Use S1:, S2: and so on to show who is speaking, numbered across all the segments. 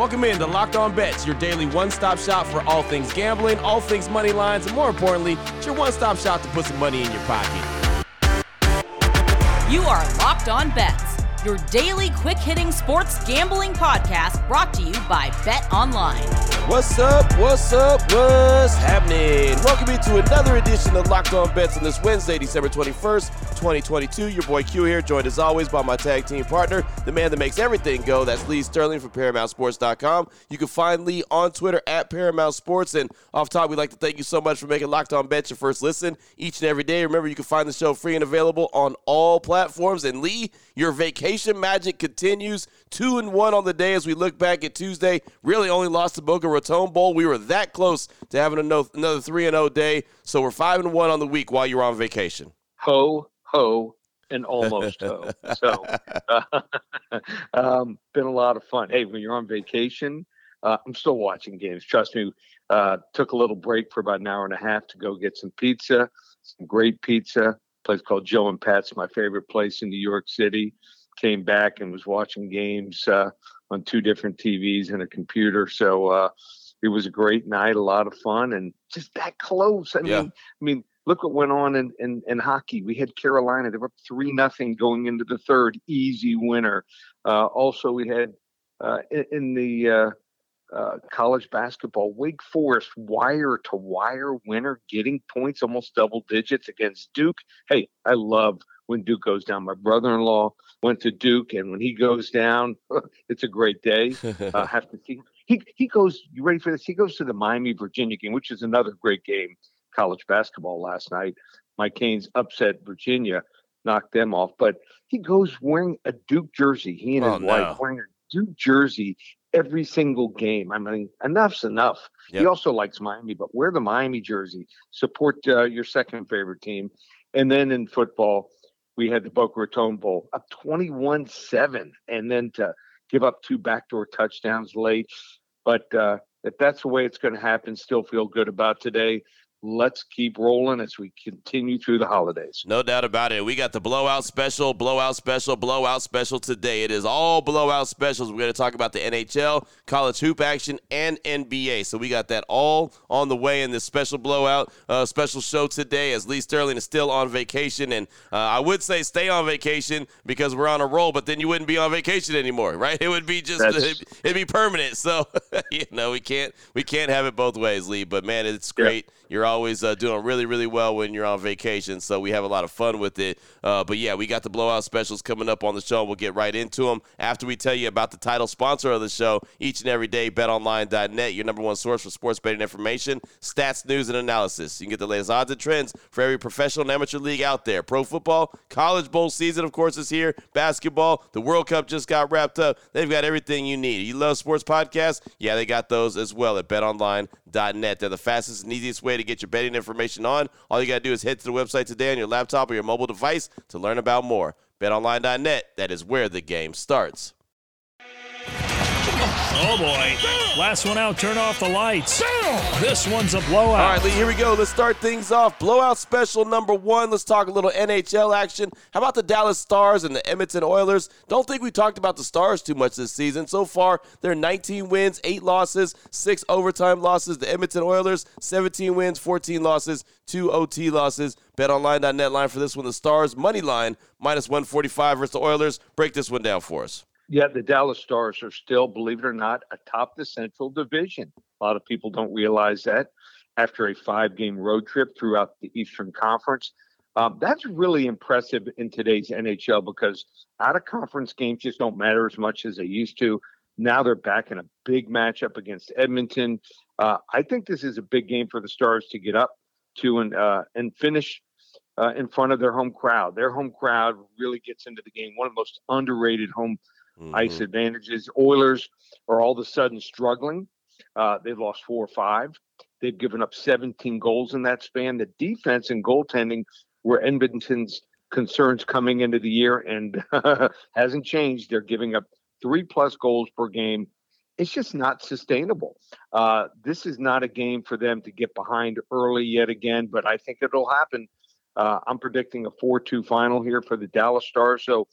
S1: Welcome in to Locked On Bets, your daily one stop shop for all things gambling, all things money lines, and more importantly, it's your one stop shop to put some money in your pocket.
S2: You are Locked On Bets your daily quick hitting sports gambling podcast brought to you by Bet Online.
S1: What's up? What's up? What's happening? Welcome to another edition of Locked On Bets on this Wednesday, December 21st, 2022. Your boy Q here, joined as always by my tag team partner, the man that makes everything go. That's Lee Sterling from ParamountSports.com. You can find Lee on Twitter at Paramount Sports. And off top, we'd like to thank you so much for making Locked On Bets your first listen each and every day. Remember, you can find the show free and available on all platforms. And Lee, your vacation magic continues. Two and one on the day as we look back at Tuesday. Really only lost the Boca Raton Bowl. We were that close to having another three and zero oh day. So we're five and one on the week while you're on vacation.
S3: Ho ho and almost ho. So uh, um, been a lot of fun. Hey, when you're on vacation, uh, I'm still watching games. Trust me. Uh, took a little break for about an hour and a half to go get some pizza, some great pizza. Place called Joe and Pat's, my favorite place in New York City came back and was watching games uh, on two different TVs and a computer. So uh, it was a great night, a lot of fun, and just that close. I yeah. mean, I mean, look what went on in, in, in hockey. We had Carolina; they were up three nothing going into the third, easy winner. Uh, also, we had uh, in, in, the uh, uh, college basketball, Wake Forest wire to wire winner, getting points almost double digits against Duke. Hey, I love when Duke goes down. My brother-in-law went to Duke, and when he goes down, it's a great day. Uh, have to see. He he goes. You ready for this? He goes to the Miami Virginia game, which is another great game, college basketball last night. my Canes upset Virginia, knocked them off, but he goes wearing a Duke jersey. He and his oh, no. wife wearing a Duke jersey every single game. I mean, enough's enough. Yep. He also likes Miami, but wear the Miami jersey. Support uh, your second favorite team. And then in football, we had the Boca Raton Bowl up 21 7, and then to give up two backdoor touchdowns late. But uh, if that's the way it's going to happen, still feel good about today let's keep rolling as we continue through the holidays.
S1: No doubt about it. We got the blowout special, blowout special, blowout special today. It is all blowout specials. We're going to talk about the NHL, college hoop action, and NBA. So we got that all on the way in this special blowout uh, special show today as Lee Sterling is still on vacation. And uh, I would say stay on vacation because we're on a roll, but then you wouldn't be on vacation anymore, right? It would be just, it'd, it'd, be permanent. So, you know, we can't, we can't have it both ways, Lee. But man, it's great. Yeah you're always uh, doing really, really well when you're on vacation, so we have a lot of fun with it. Uh, but yeah, we got the blowout specials coming up on the show. We'll get right into them after we tell you about the title sponsor of the show each and every day, betonline.net, your number one source for sports betting information, stats, news, and analysis. You can get the latest odds and trends for every professional and amateur league out there. Pro football, college bowl season, of course, is here. Basketball, the World Cup just got wrapped up. They've got everything you need. You love sports podcasts? Yeah, they got those as well at betonline.net. They're the fastest and easiest way to get your betting information on. All you got to do is head to the website today on your laptop or your mobile device to learn about more. BetOnline.net, that is where the game starts.
S4: Oh boy. Last one out, turn off the lights. This one's a blowout.
S1: All right, Lee, here we go. Let's start things off. Blowout special number one. Let's talk a little NHL action. How about the Dallas Stars and the Edmonton Oilers? Don't think we talked about the Stars too much this season. So far, they're 19 wins, 8 losses, 6 overtime losses. The Edmonton Oilers, 17 wins, 14 losses, 2 OT losses. BetOnline.net line for this one. The Stars, money line, minus 145 versus the Oilers. Break this one down for us.
S3: Yeah, the Dallas Stars are still, believe it or not, atop the Central Division. A lot of people don't realize that after a five game road trip throughout the Eastern Conference. Um, that's really impressive in today's NHL because out of conference games just don't matter as much as they used to. Now they're back in a big matchup against Edmonton. Uh, I think this is a big game for the Stars to get up to and uh, and finish uh, in front of their home crowd. Their home crowd really gets into the game. One of the most underrated home mm-hmm. ice advantages. Oilers are all of a sudden struggling. Uh, they've lost four or five. They've given up 17 goals in that span. The defense and goaltending were Edmonton's concerns coming into the year and hasn't changed. They're giving up three plus goals per game. It's just not sustainable. Uh, this is not a game for them to get behind early yet again, but I think it'll happen. Uh, I'm predicting a 4 2 final here for the Dallas Stars. So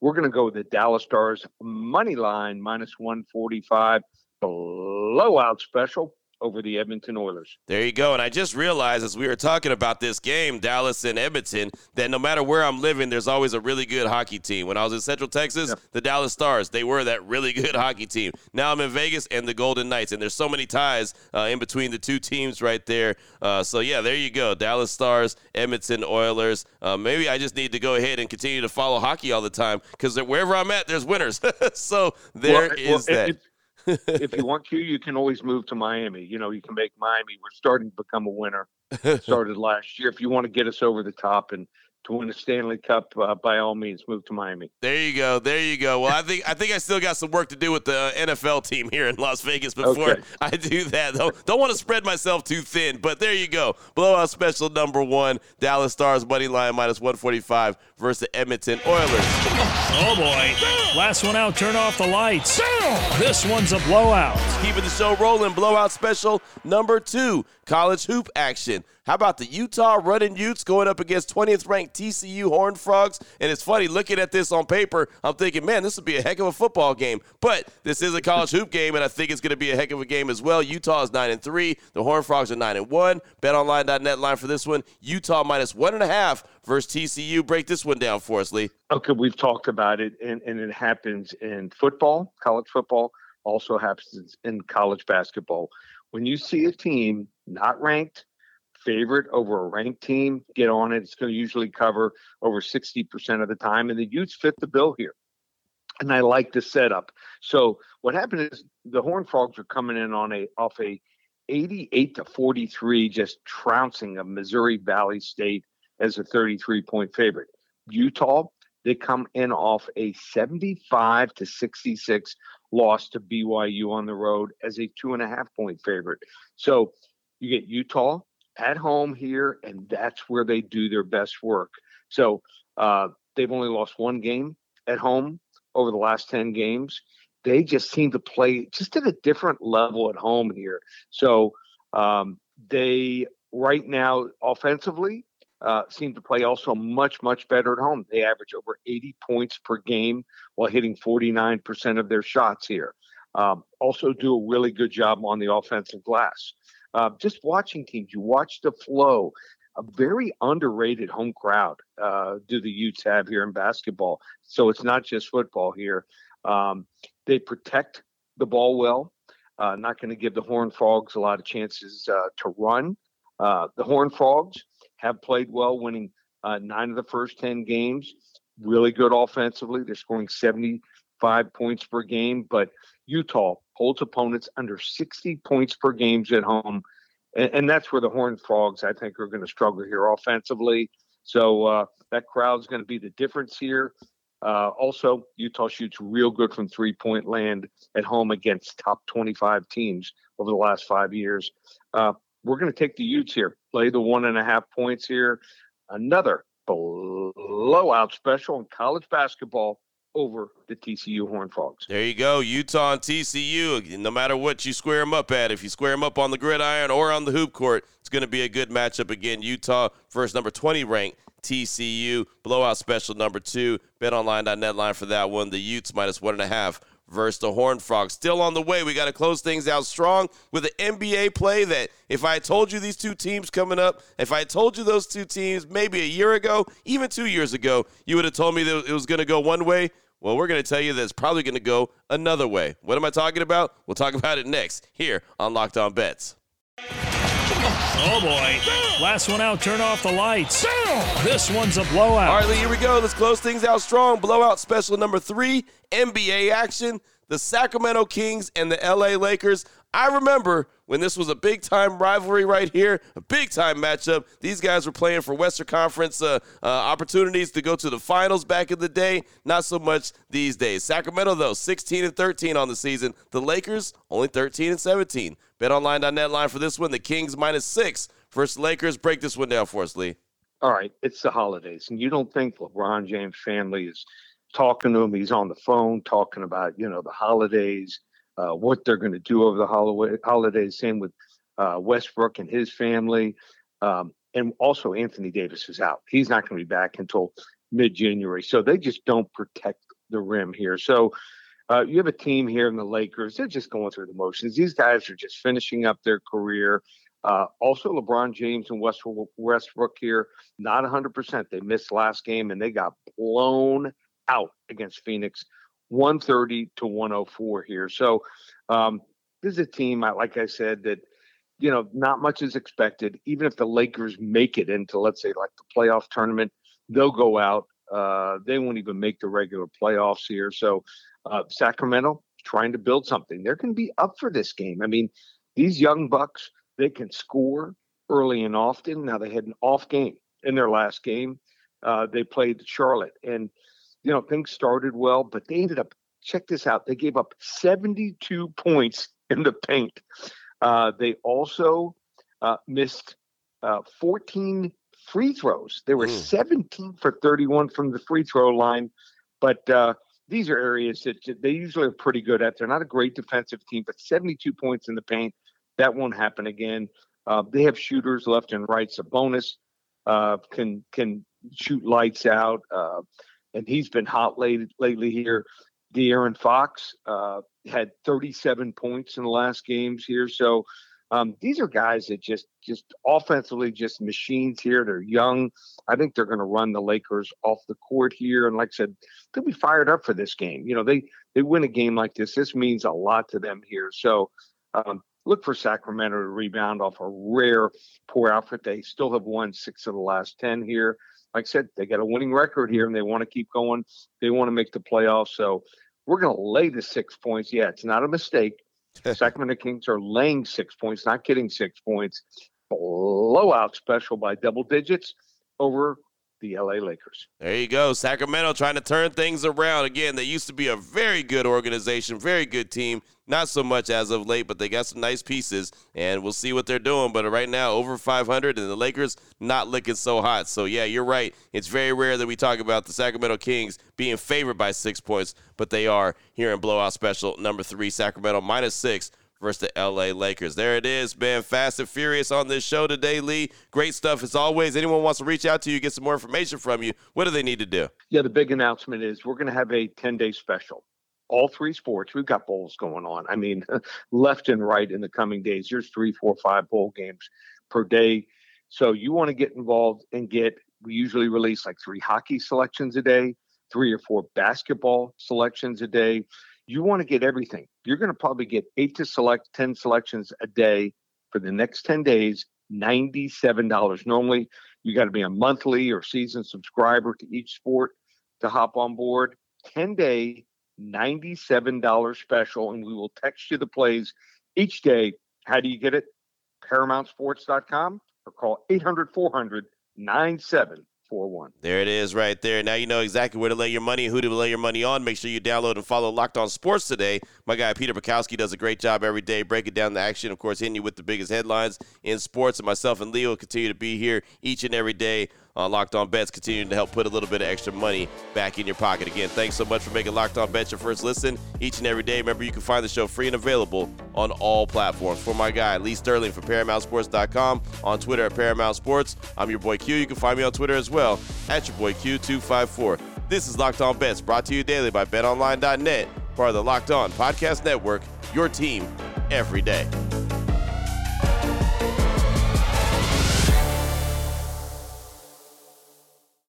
S3: we're going to go with the Dallas Stars money line minus 145. blowout special over the Edmonton Oilers.
S1: There you go. And I just realized as we were talking about this game, Dallas and Edmonton, that no matter where I'm living, there's always a really good hockey team. When I was in Central Texas, yep. the Dallas Stars, they were that really good hockey team. Now I'm in Vegas and the Golden Knights, and there's so many ties uh, in between the two teams right there. Uh, so yeah, there you go. Dallas Stars, Edmonton Oilers. Uh, maybe I just need to go ahead and continue to follow hockey all the time because wherever I'm at, there's winners. so there well, is well, that. It,
S3: if you want to, you can always move to Miami. You know, you can make Miami. We're starting to become a winner. Started last year. If you want to get us over the top and to win a Stanley Cup, uh, by all means, move to Miami.
S1: There you go. There you go. Well, I think I think I still got some work to do with the NFL team here in Las Vegas before okay. I do that. Don't, don't want to spread myself too thin, but there you go. Blowout special number one. Dallas Stars money line minus 145 versus the Edmonton Oilers.
S4: Oh boy! Last one out. Turn off the lights. This one's a blowout.
S1: Keeping the show rolling. Blowout special number two. College hoop action. How about the Utah running Utes going up against 20th ranked TCU Horned Frogs? And it's funny looking at this on paper. I'm thinking, man, this would be a heck of a football game. But this is a college hoop game, and I think it's going to be a heck of a game as well. Utah is nine and three. The Horned Frogs are nine and one. BetOnline.net line for this one: Utah minus one and a half versus TCU. Break this one down for us, Lee.
S3: Okay, we've talked about it, and, and it happens in football, college football, also happens in college basketball. When you see a team not ranked favorite over a ranked team, get on it. It's going to usually cover over 60% of the time. And the Utes fit the bill here. And I like the setup. So what happened is the Horned Frogs are coming in on a off a 88 to 43, just trouncing of Missouri Valley State as a 33 point favorite. Utah, they come in off a 75 to 66 loss to BYU on the road as a two and a half point favorite. So you get Utah at home here, and that's where they do their best work. So uh, they've only lost one game at home over the last 10 games. They just seem to play just at a different level at home here. So um, they, right now, offensively, uh, seem to play also much, much better at home. They average over 80 points per game while hitting 49% of their shots here. Um, also, do a really good job on the offensive glass. Uh, just watching teams, you watch the flow. A very underrated home crowd uh, do the Utes have here in basketball. So it's not just football here. Um, they protect the ball well. Uh, not going to give the Horn Frogs a lot of chances uh, to run. Uh, the Horn Frogs have played well, winning uh, nine of the first 10 games. Really good offensively. They're scoring 75 points per game, but Utah holds opponents under 60 points per games at home. And, and that's where the Horned Frogs, I think, are going to struggle here offensively. So uh, that crowd's going to be the difference here. Uh, also, Utah shoots real good from three point land at home against top 25 teams over the last five years. Uh, we're going to take the Utes here, play the one and a half points here. Another blowout special in college basketball over the TCU Horned Frogs.
S1: There you go, Utah and TCU. No matter what you square them up at, if you square them up on the gridiron or on the hoop court, it's going to be a good matchup again. Utah first number 20 ranked. TCU blowout special number two. BetOnline.net line for that one. The Utes minus one and a half versus the Horned Frogs. Still on the way. We got to close things out strong with an NBA play that if I told you these two teams coming up, if I told you those two teams maybe a year ago, even two years ago, you would have told me that it was going to go one way. Well, we're going to tell you that it's probably going to go another way. What am I talking about? We'll talk about it next here on Locked On Bets.
S4: Oh boy. Last one out, turn off the lights. This one's a blowout.
S1: All right, Lee, here we go. Let's close things out strong. Blowout special number three NBA action. The Sacramento Kings and the LA Lakers. I remember when this was a big time rivalry right here, a big time matchup. These guys were playing for Western Conference uh, uh, opportunities to go to the finals back in the day. Not so much these days. Sacramento, though, 16 and 13 on the season. The Lakers, only 13 and 17. BetOnline.net line for this one. The Kings minus six versus Lakers. Break this one down for us, Lee.
S3: All right, it's the holidays, and you don't think LeBron James' family is talking to him. He's on the phone talking about you know the holidays uh, what they're going to do over the holiday, holidays. Same with uh, Westbrook and his family. Um, and also, Anthony Davis is out. He's not going to be back until mid January. So they just don't protect the rim here. So uh, you have a team here in the Lakers. They're just going through the motions. These guys are just finishing up their career. Uh, also, LeBron James and Westbrook, Westbrook here, not 100%. They missed last game and they got blown out against Phoenix, 130 to 104 here. So, um, this is a team, like I said, that you know not much is expected. Even if the Lakers make it into, let's say, like the playoff tournament, they'll go out. Uh, they won't even make the regular playoffs here. So, uh, Sacramento trying to build something. They're going to be up for this game. I mean, these young Bucks they can score early and often. Now they had an off game in their last game. Uh, they played Charlotte, and you know things started well, but they ended up. Check this out. They gave up 72 points in the paint. Uh, they also uh, missed uh, 14 free throws. They were mm. 17 for 31 from the free throw line, but uh, these are areas that they usually are pretty good at. They're not a great defensive team, but 72 points in the paint that won't happen again. Uh, they have shooters left and right. Sabonis uh, can can shoot lights out, uh, and he's been hot late, lately here. De'Aaron Fox uh, had 37 points in the last games here. So um, these are guys that just just offensively just machines here. They're young. I think they're going to run the Lakers off the court here. And like I said, they'll be fired up for this game. You know, they they win a game like this. This means a lot to them here. So um, look for Sacramento to rebound off a rare poor outfit. They still have won six of the last 10 here. Like I said, they got a winning record here and they want to keep going. They want to make the playoffs. So we're going to lay the six points. Yeah, it's not a mistake. Sacramento Kings are laying six points, not getting six points. Blowout special by double digits over the LA Lakers.
S1: There you go. Sacramento trying to turn things around. Again, they used to be a very good organization, very good team. Not so much as of late, but they got some nice pieces, and we'll see what they're doing. But right now, over 500, and the Lakers not looking so hot. So, yeah, you're right. It's very rare that we talk about the Sacramento Kings being favored by six points, but they are here in blowout special number three, Sacramento minus six versus the LA Lakers. There it is, man. Fast and furious on this show today, Lee. Great stuff as always. Anyone wants to reach out to you, get some more information from you, what do they need to do?
S3: Yeah, the big announcement is we're going to have a 10 day special. All three sports, we've got bowls going on. I mean, left and right in the coming days. There's three, four, five bowl games per day. So you want to get involved and get, we usually release like three hockey selections a day, three or four basketball selections a day you want to get everything. You're going to probably get eight to select 10 selections a day for the next 10 days, $97. Normally, you got to be a monthly or season subscriber to each sport to hop on board. 10 day, $97 special, and we will text you the plays each day. How do you get it? ParamountSports.com or call 800 400
S1: There it is right there. Now you know exactly where to lay your money, who to lay your money on. Make sure you download and follow Locked On Sports today. My guy Peter Bukowski does a great job every day breaking down the action, of course, hitting you with the biggest headlines in sports. And myself and Leo continue to be here each and every day on Locked On Bets, continuing to help put a little bit of extra money back in your pocket. Again, thanks so much for making Locked On Bets your first listen each and every day. Remember, you can find the show free and available on all platforms. For my guy, Lee Sterling from ParamountSports.com, on Twitter at Paramount Sports. I'm your boy Q. You can find me on Twitter as well at your boy Q254. This is Locked On Bets, brought to you daily by BetOnline.net, part of the Locked On Podcast Network, your team every day.